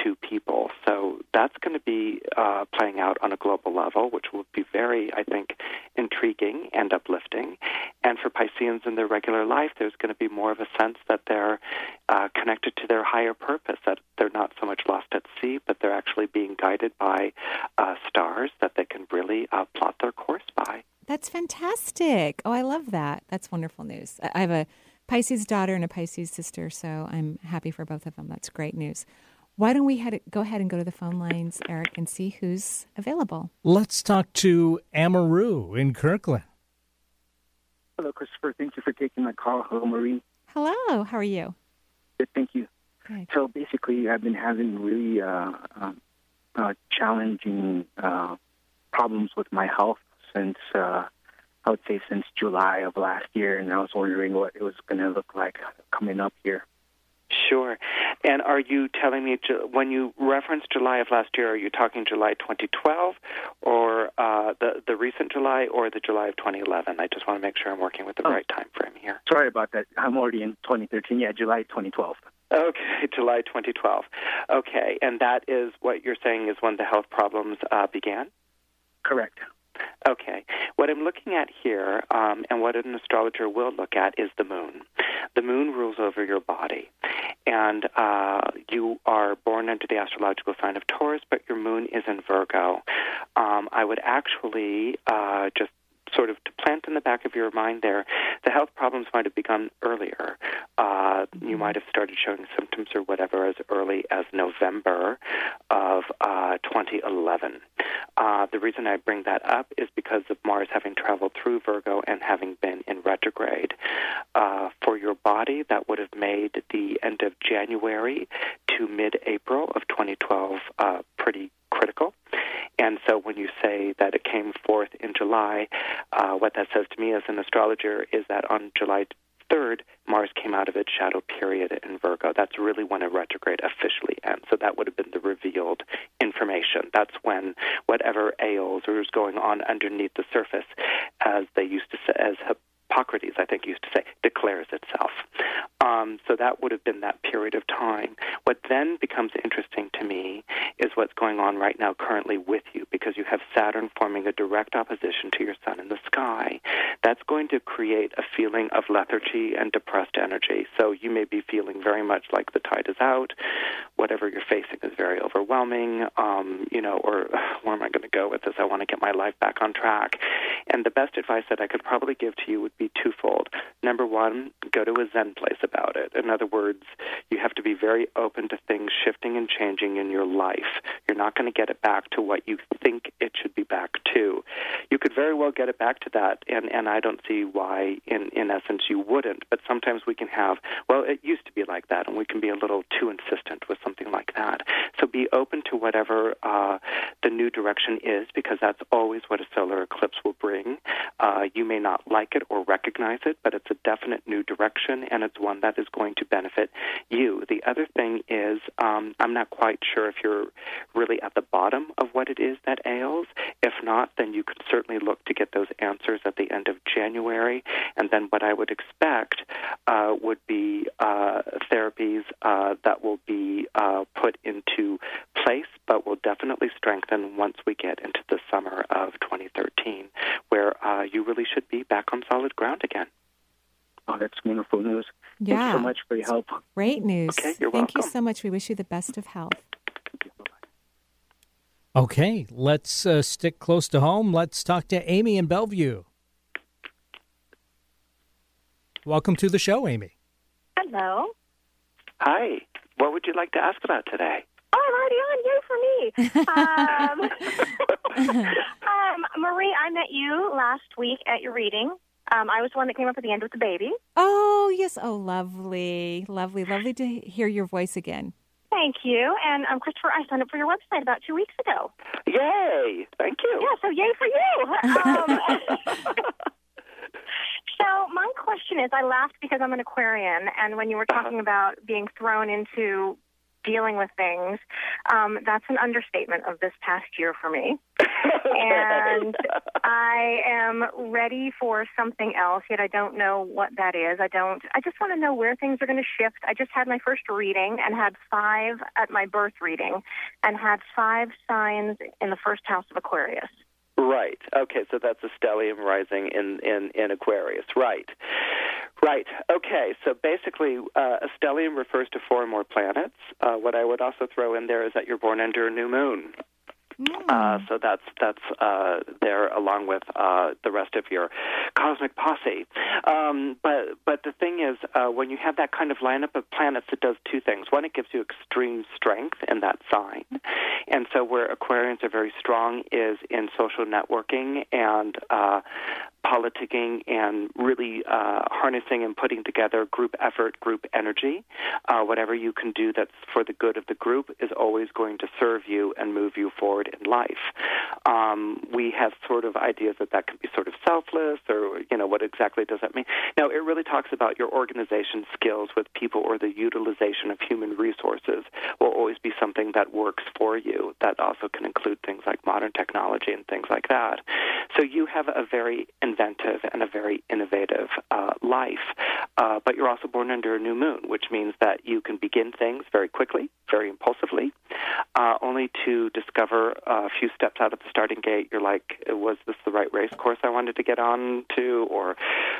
to people. So that's going to be uh, playing out on a global level, which will be very, I think, intriguing and uplifting. And for Pisceans in their regular life, there's going to be more of a sense that they're uh, connected to their higher purpose, that they're not so much lost at sea, but they're actually being guided by uh, stars that they can really uh, plot their course by. That's fantastic. Oh, I love that. That's wonderful news. I have a Pisces daughter and a Pisces sister, so I'm happy for both of them. That's great news. Why don't we head, go ahead and go to the phone lines, Eric, and see who's available? Let's talk to Amaru in Kirkland. Hello, Christopher. Thank you for taking my call. Hello, Marie. Hello. How are you? Good, thank you. Good. So basically, I've been having really uh, uh, uh, challenging uh, problems with my health since uh, I would say since July of last year, and I was wondering what it was going to look like coming up here. Sure. And are you telling me when you reference July of last year, are you talking July 2012 or uh, the the recent July or the July of 2011? I just want to make sure I'm working with the oh. right time frame here. Sorry about that. I'm already in 2013. Yeah, July 2012. Okay, [LAUGHS] July 2012. Okay, and that is what you're saying is when the health problems uh, began? Correct. Okay. What I'm looking at here, um, and what an astrologer will look at, is the moon. The moon rules over your body. And uh, you are born under the astrological sign of Taurus, but your moon is in Virgo. Um, I would actually uh, just sort of to plant in the back of your mind there, the health problems might have begun earlier. Uh, you might have started showing symptoms or whatever as early as November of uh, 2011. Uh, the reason I bring that up is because of Mars having traveled through Virgo and having been in retrograde. Uh, for your body, that would have made the end of January to mid April of 2012 uh, pretty critical. And so when you say that it came forth in July, uh, what that says to me as an astrologer is that on July 3rd, Mars came out of its shadow period in Virgo. That's really when a retrograde officially ends. So that would have been the revealed information. That's when whatever ails or is going on underneath the surface, as they used to say, as Hippocrates, I think, used to say, declares itself. Um, so that would have been that period of time. What then becomes interesting to me is what's going on right now currently with you because you have Saturn forming a direct opposition to your sun in the sky. That's going to create a feeling of lethargy and depressed energy. So you may be feeling very much like the tide is out. Whatever you're facing is very overwhelming, um, you know, or [SIGHS] where am I going to go with this? I want to get my life back on track. And the best advice that I could probably give to you would be twofold. Number one, go to a Zen place about it. In other words, you have to be very open to things shifting and changing in your life. You're not going to get it back to what you think it should be back to. You could very well get it back to that, and, and I don't see why, in, in essence, you wouldn't. But sometimes we can have, well, it used to be like that, and we can be a little too insistent with something like that. So be open to whatever uh, the new direction is, because that's always what a solar eclipse will bring. Uh, you may not like it or recognize it, but it's a definite new direction, and it's one that is going to benefit you. The other thing is, um, I'm not quite sure if you're really at the bottom of what it is that ails. If not, then you can certainly look to get those answers at the end of January. And then what I would expect uh, would be uh, therapies uh, that will be uh, put into place, but will definitely strengthen once we get into the summer of 2013, where uh, you really should be back on solid ground again. Oh, that's wonderful news. Yeah. you so much for your help. Great news. Okay, you're Thank you so much. We wish you the best of health. Okay, let's uh, stick close to home. Let's talk to Amy in Bellevue. Welcome to the show, Amy. Hello. Hi. What would you like to ask about today? Oh, I'm already on. Yay for me. [LAUGHS] um, [LAUGHS] um, Marie, I met you last week at your reading. Um, I was the one that came up at the end with the baby. Oh, yes. Oh, lovely. Lovely. Lovely to hear your voice again. Thank you. And um, Christopher, I signed up for your website about two weeks ago. Yay! Thank you. Yeah, so yay for you. Um, [LAUGHS] so my question is, I laughed because I'm an Aquarian, and when you were talking about being thrown into dealing with things, um, that's an understatement of this past year for me. [LAUGHS] and I am ready for something else, yet I don't know what that is. I don't. I just want to know where things are going to shift. I just had my first reading and had five at my birth reading, and had five signs in the first house of Aquarius. Right. Okay, so that's a stellium rising in, in, in Aquarius. Right. Right. Okay, so basically, uh, a stellium refers to four or more planets. Uh, what I would also throw in there is that you're born under a new moon. Uh, so that's that's uh, there along with uh, the rest of your cosmic posse. Um, but but the thing is, when you have that kind of lineup of planets, it does two things. One, it gives you extreme strength in that sign, and so where Aquarians are very strong is in social networking and uh, politicking and really uh, harnessing and putting together group effort, group energy. Uh, whatever you can do that's for the good of the group is always going to serve you and move you forward in life. Um, we have sort of ideas that that can be sort of selfless, or you know, what exactly does that mean? Now, it really talks about your organization skills with people or the utilization of human resources will always be something that works for you. That also can include things like modern technology and things like that. So you have a very inventive and a very innovative uh, life, uh, but you're also born under a new moon, which means that you can begin things very quickly, very impulsively, uh, only to discover a few steps out of the starting gate. You're like, was this the right race course I wanted to get on to, or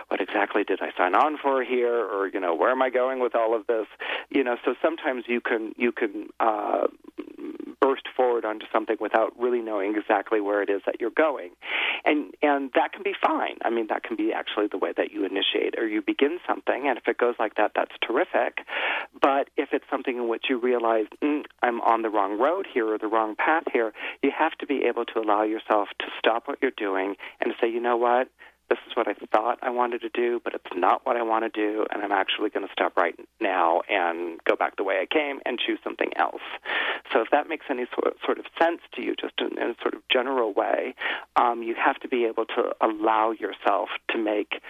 what exactly did I sign on for here, or you know, where am I going with all of this? You know, so sometimes you can you can uh, burst forward onto something without really knowing exactly where it is that you're going, and and that can be fine. I mean, that can be actually the way that you initiate or you begin something, and if it goes like that, that's terrific. But if it's something in which you realize mm, I'm on the wrong road here or the wrong path here, you have to be able to allow yourself to stop what you're doing and say, you know what, this is what I thought I wanted to do, but it's not what I want to do, and I'm actually going to stop right now and go back the way I came and choose something else. So, if that makes any sort of sense to you, just in a sort of general way, um, you have to be able to allow yourself to make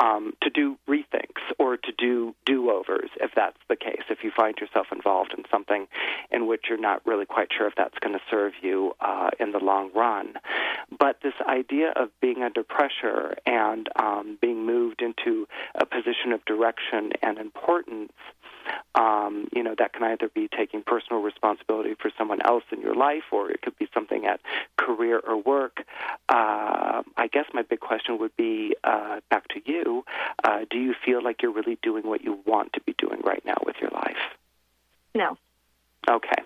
um, to do rethinks or to do do-overs if that's the case. If you find yourself involved in something in which you're not really quite sure if that's going to serve you uh, in the long run, but this idea of being under pressure and um, being moved into a position of direction and importance. Um, you know, that can either be taking personal responsibility for someone else in your life, or it could be something at career or work. Uh, I guess my big question would be uh, back to you. Uh, do you feel like you're really doing what you want to be doing right now with your life? No. Okay.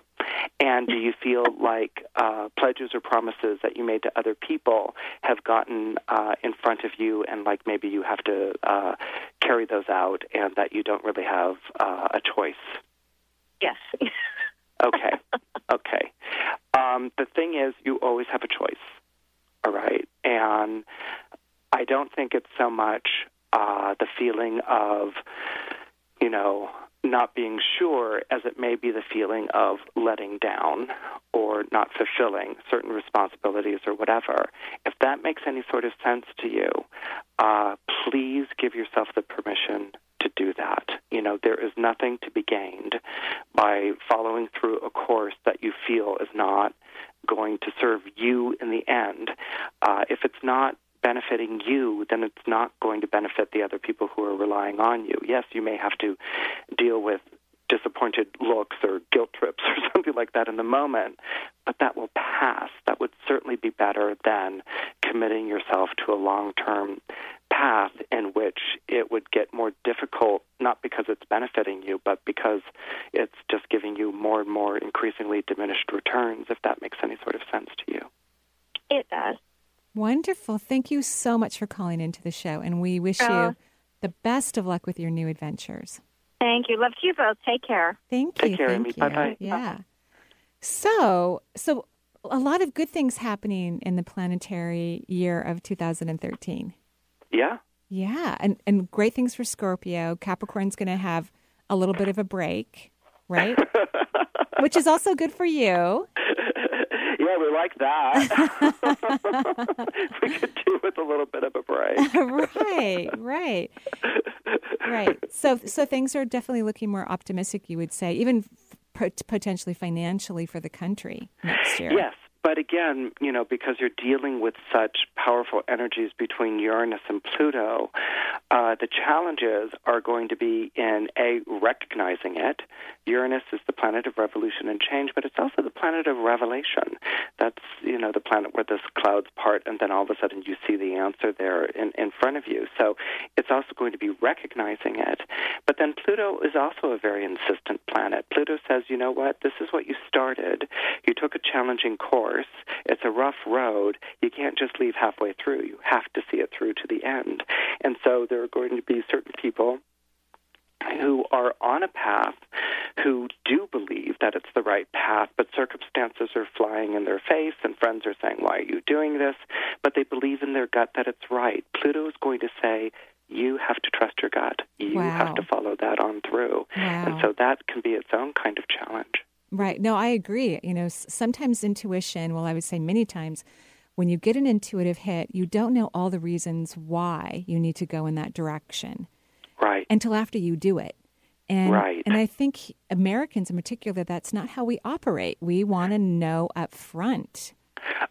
And do you feel like uh, pledges or promises that you made to other people have gotten uh, in front of you, and like maybe you have to uh, carry those out, and that you don't really have uh, a choice? Yes. Okay. okay. Um, the thing is, you always have a choice. All right. And I don't think it's so much uh, the feeling of, you know, not being sure as it may be the feeling of letting down or not fulfilling certain responsibilities or whatever. If that makes any sort of sense to you, uh, please give yourself the permission to do that. You know, there is nothing to be gained by following through a course that you feel is not going to serve you in the end. Uh, if it's not benefiting you, then it's not going to benefit the other people who are relying on you. Yes, you may have to deal with disappointed looks or guilt trips [LAUGHS] or something like that in the moment, but that will pass. That would certainly be better than committing yourself to a long term path in which it would get more difficult, not because it's benefiting you, but because it's just giving you more and more increasingly diminished returns, if that makes any sort of sense to you. It does. Wonderful. Thank you so much for calling into the show, and we wish Oh. you uh, the best of luck with your new adventures. Thank you. Love to you both. Take care. Thank Take you. care, thank Amy. you. Bye-bye. Yeah. So, so a lot of good things happening in the planetary year of 2013. Yeah. Yeah, and and great things for Scorpio. Capricorn's going to have a little bit of a break, right? [LAUGHS] Which is also good for you. Yeah, we like that. [LAUGHS] we could do with a little bit of a break. [LAUGHS] right, right, right. So, so things are definitely looking more optimistic. You would say, even f- potentially financially for the country next year. Yes, but again, you know, because you're dealing with such powerful energies between Uranus and Pluto, uh, the challenges are going to be in a recognizing it. Uranus is the planet of revolution and change, but it's also the planet of revelation. That's you know the planet where the clouds part, and then all of a sudden you see the answer there in, in front of you. So it's also going to be recognizing it. But then Pluto is also a very insistent planet. Pluto says, you know what, this is what you started. You took a challenging course. It's a rough road. You can't just leave halfway through. You have to see it through to the end. And so there are going to be certain people who are on a path who do believe that it's the right path, but circumstances are flying in their face and friends are saying, Why are you doing this? But they believe in their gut that it's right. Pluto is going to say, you have to trust your gut. You Wow. have to follow that on through. And so that can be its own kind of challenge. Right. No, I agree. You know, sometimes intuition, well, I would say many times, when you get an intuitive hit, you don't know all the reasons why you need to go in that direction Right. until after you do it. And, Right. and I think Americans in particular, that's not how we operate. We want to know up front.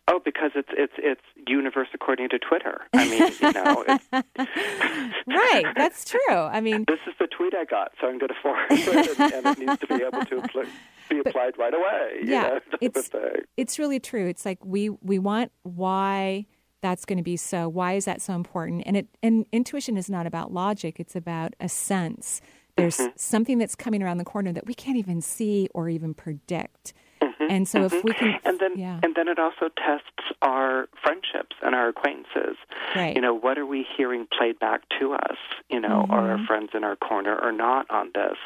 Oh, because it's it's it's universe according to Twitter. I mean, you know, [LAUGHS] [LAUGHS] Right. That's true. I mean, this is the tweet I got, so I'm going to forward it, and, and it [LAUGHS] needs to be able to apply, be applied right away. you yeah, know, it's it's really true. It's like we we want why that's going to be so. Why is that so important? And it and intuition is not about logic. It's about a sense. There's Mm-hmm. something that's coming around the corner that we can't even see or even predict. And so if we can, Mm-hmm. and then yeah, and then it also tests our friendships and our acquaintances. Right. You know, what are we hearing played back to us? You know, are our Mhm. friends in our corner or not on this?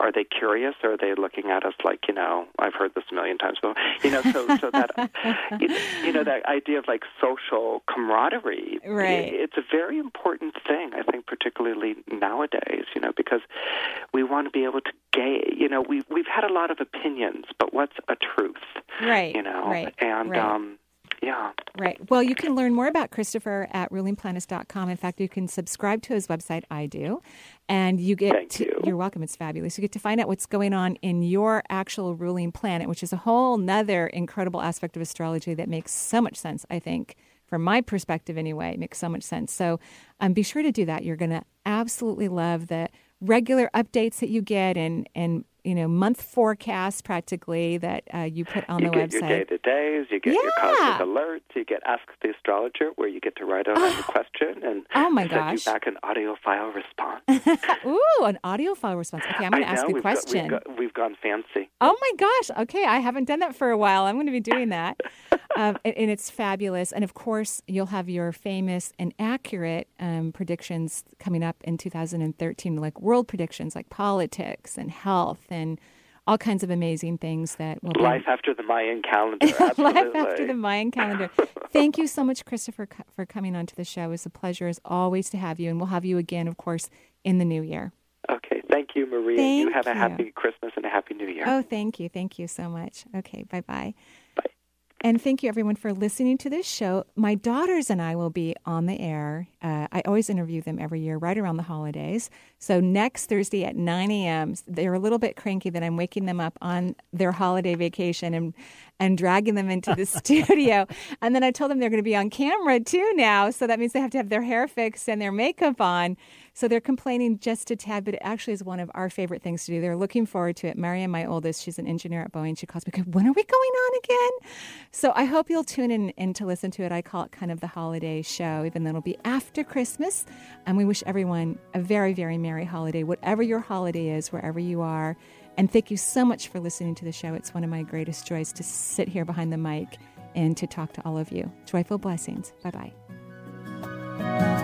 Are they curious or are they looking at us like, you know, I've heard this a million times before. You know, so so that [LAUGHS] you, know that idea of like social camaraderie. Right. It's a very important thing, I think, particularly nowadays. You know, because we want to be able to gauge. You know, we we've had a lot of opinions, but what's a truth? right, You know, right, and right. um, yeah. Right. Well, you can learn more about Christopher at rulingplanets.com. In fact, you can subscribe to his website, I do. And you get Thank to, you. you're welcome. It's fabulous. You get to find out what's going on in your actual ruling planet, which is a whole nother incredible aspect of astrology that makes so much sense, I think. From my perspective, anyway, it makes so much sense. So um, be sure to do that. You're going to absolutely love the regular updates that you get and, and you know, month forecasts practically that uh, you put on you the get website. your day to days, you get your Yeah. cosmic alerts, you get Ask the Astrologer, where you get to write out a question and Oh, my send gosh. you back an audio file response. [LAUGHS] Ooh, an audio file response. Okay, I'm going to ask know, a we've got- question. we've, got, we've gone fancy. Oh my gosh. Okay, I haven't done that for a while. I'm going to be doing that. Um, and, and it's fabulous. And of course, you'll have your famous and accurate um, predictions coming up in 2013, like world predictions, like politics and health and all kinds of amazing things that will be Life after the Mayan calendar, absolutely. [LAUGHS] Life after the Mayan calendar. [LAUGHS] Thank you so much, Christopher, for coming onto the show. It's a pleasure, as always, to have you. And we'll have you again, of course, in the new year. Okay, thank you, Marie. Thank you have a you. happy Christmas and a happy New Year. Oh, thank you. Thank you so much. Okay, bye bye. And thank you, everyone, for listening to this show. My daughters and I will be on the air. Uh, I always interview them every year, right around the holidays. So next Thursday at 9 a.m., they're a little bit cranky that I'm waking them up on their holiday vacation and and dragging them into the [LAUGHS] studio. And then I told them they're going to be on camera too now. So that means they have to have their hair fixed and their makeup on. So they're complaining just a tad, but it actually is one of our favorite things to do. They're looking forward to it. Marianne, my oldest, she's an engineer at Boeing. She calls me, when are we going on again? So I hope you'll tune in and to listen to it. I call it kind of the holiday show, even though it'll be after Christmas. And we wish everyone a very, very merry holiday, whatever your holiday is, wherever you are. And thank you so much for listening to the show. It's one of my greatest joys to sit here behind the mic and to talk to all of you. Joyful blessings. Bye bye.